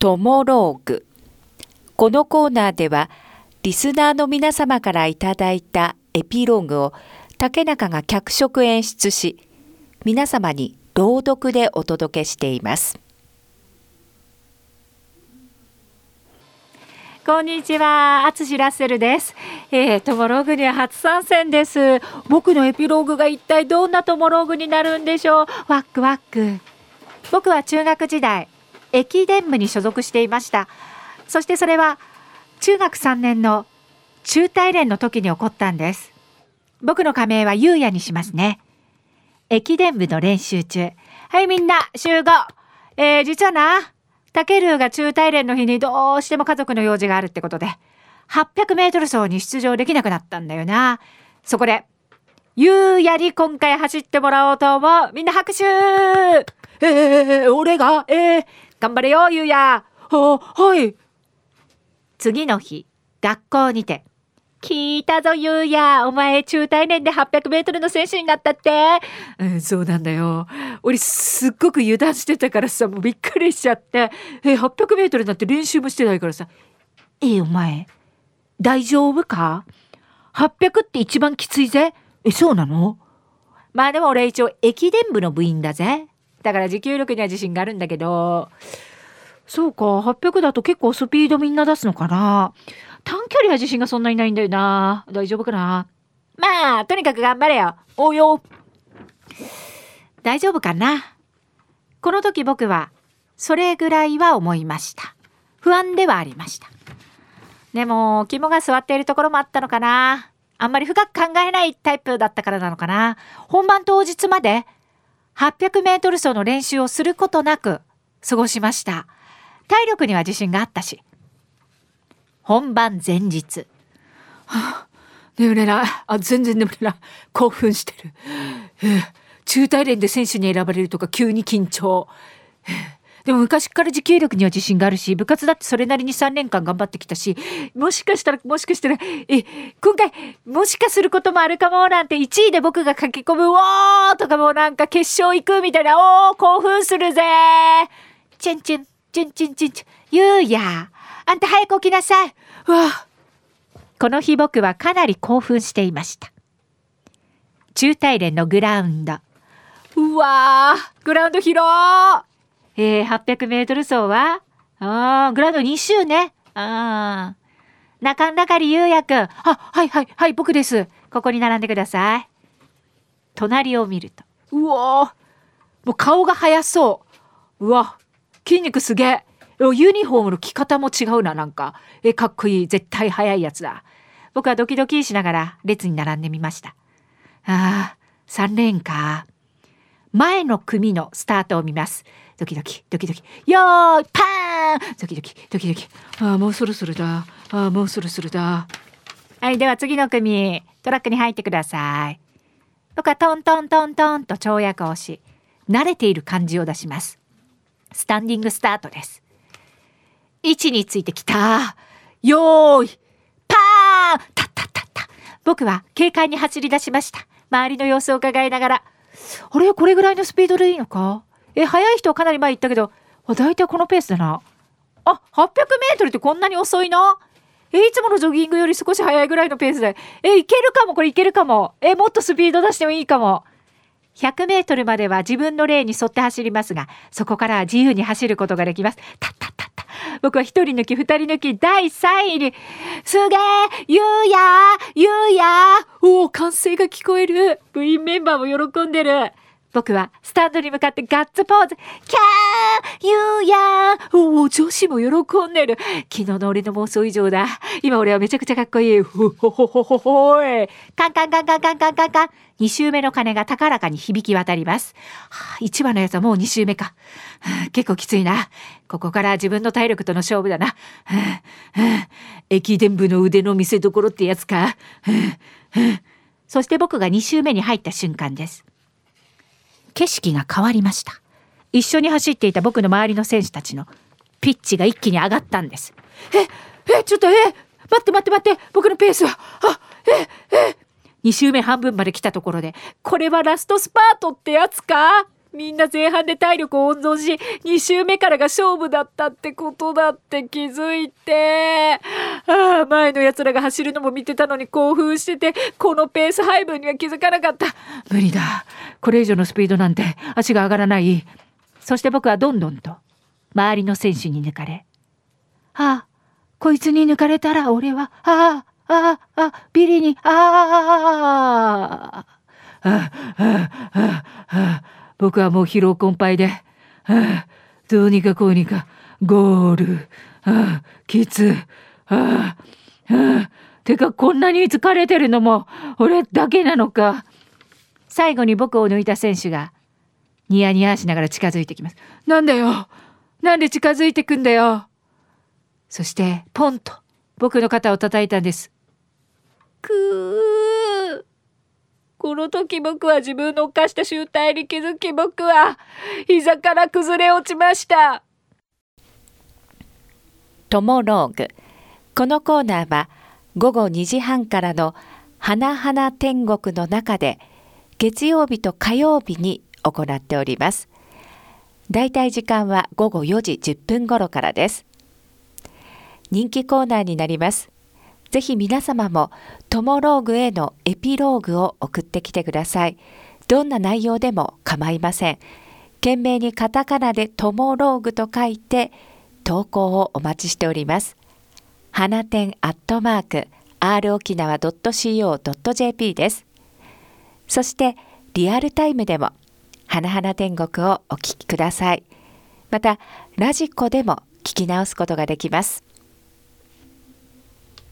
トモローグこのコーナーではリスナーの皆様からいただいたエピローグを竹中が脚色演出し皆様に朗読でお届けしていますこんにちは、あつしラッセルです。えー、トモローグには初参戦です。僕のエピローグが一体どんなトモローグになるんでしょう？ワックワック。僕は中学時代、駅伝部に所属していました。そしてそれは中学3年の中大連の時に起こったんです。僕の仮名はゆうやにしますね。駅伝部の練習中。はい、みんな、集合。えー、実はな、タケルーが中大連の日にどうしても家族の用事があるってことで、800メートル走に出場できなくなったんだよな。そこで、ゆうやに今回走ってもらおうと思う。みんな拍手えー、俺がえー、頑張れよ、ゆうや。は、はい。次の日、学校にて、聞いたぞ、ゆうや。お前、中大連で800メートルの選手になったって。うん、そうなんだよ。俺、すっごく油断してたからさ、もうびっくりしちゃって。え、800メートルなんて練習もしてないからさ。え、お前、大丈夫か ?800 って一番きついぜ。え、そうなの？まあでも俺一応駅伝部の部員だぜ。だから持久力には自信があるんだけど。そうか、800だと結構スピードみんな出すのかな。短距離は自信がそんなにないんだよな。大丈夫かな？まあ、とにかく頑張れよ。おうよ。大丈夫かな？この時僕は、それぐらいは思いました。不安ではありました。でも、肝が座っているところもあったのかな。あんまり深く考えないタイプだったからなのかな。本番当日まで800メートル走の練習をすることなく過ごしました。体力には自信があったし。本番前日。はあ、眠れない。あ、全然眠れない。興奮してる。中大連で選手に選ばれるとか急に緊張。でも昔から持久力には自信があるし、部活だってそれなりに3年間頑張ってきたし、もしかしたら、もしかしたら、え、今回、もしかすることもあるかもなんて1位で僕が書き込む、おーとかもうなんか決勝行くみたいな、おー興奮するぜチュンチュン、チュンチュンチュンチュン、ゆうや、あんた早く起きなさい。うわこの日僕はかなり興奮していました。中大連のグラウンド。うわー、グラウンド広えー、800メートル走はあー、グラウンド2周ね。あー。中ん中里優也くん。あ、はいはいはい、僕です。ここに並んでください。隣を見ると。うわー。もう顔が速そう。うわ、筋肉すげえ。ユニフォームの着方も違うな、なんか。え、かっこいい。絶対速いやつだ。僕はドキドキしながら列に並んでみました。ああ、3レーンか。前の組のスタートを見ます。ドキドキ、ドキドキ。よーい、パーンドキドキ、ドキドキ。ああ、もうそろそろだ。ああ、もうそろそろだ。はい、では次の組、トラックに入ってください。僕はトントントントンと跳躍をし、慣れている感じを出します。スタンディングスタートです。位置についてきた。よーい、パーンタッタッタッタ。僕は軽快に走り出しました。周りの様子を伺いながら。あれ？これぐらいのスピードでいいのか？え、速い人はかなり前行ったけど、あ、大体このペースだな。あ、800メートルってこんなに遅いの？え、いつものジョギングより少し速いぐらいのペースで。え、いけるかも？これいけるかも。え、もっとスピード出してもいいかも。100メートルまでは自分のレーンに沿って走りますが、そこからは自由に走ることができます。たったったった。僕は一人抜き二人抜き第3位に、すげえゆうやゆうやおお、歓声が聞こえる。部員メンバーも喜んでる。僕はスタンドに向かってガッツポーズ。キャーゆうやおお、女子も喜んでる。昨日の俺の妄想以上だ。今俺はめちゃくちゃかっこいい。ほほほほほほい。カンカンカンカンカンカンカンカン。2周目の鐘が高らかに響き渡ります。はあ、1番のやつはもう2周目か。はあ、結構きついな。ここから自分の体力との勝負だな。はあはあ、駅伝部の腕の見せ所ってやつか。そして僕が2周目に入った瞬間です。景色が変わりました。一緒に走っていた僕の周りの選手たちのピッチが一気に上がったんです。え、え、ちょっと、え、待って待って待って、僕のペースは、あ、え、え、2周目半分まで来たところで、これはラストスパートってやつか？みんな前半で体力を温存し2周目からが勝負だったってことだって気づいて。ああ前のやつらが走るのも見てたのに興奮しててこのペース配分には気づかなかった。無理だ。これ以上のスピードなんて足が上がらない。そして僕はどんどんと周りの選手に抜かれ。ああこいつに抜かれたら俺はあああああビリにああああああああ僕はもう疲労困憊で、はあ、どうにかこうにかゴール、はあ、きつ、はあ、はあ、てかこんなに疲れてるのも俺だけなのか。最後に僕を抜いた選手がニヤニヤしながら近づいてきます。なんだよ。なんで近づいてくんだよ。そしてポンと僕の肩を叩いたんです。くー。この時僕は自分の犯した集体に気づき僕は膝から崩れ落ちました。トモローグ。このコーナーは午後2時半からの花々天国の中で月曜日と火曜日に行っております。だいたい時間は午後4時10分頃からです。人気コーナーになります。ぜひ皆様もトモローグへのエピローグを送ってきてください。どんな内容でも構いません。懸命にカタカナでトモローグと書いて投稿をお待ちしております。花店アットマーク r 沖縄 .co.jp です。そしてリアルタイムでも花々天国をお聞きください。またラジコでも聞き直すことができます。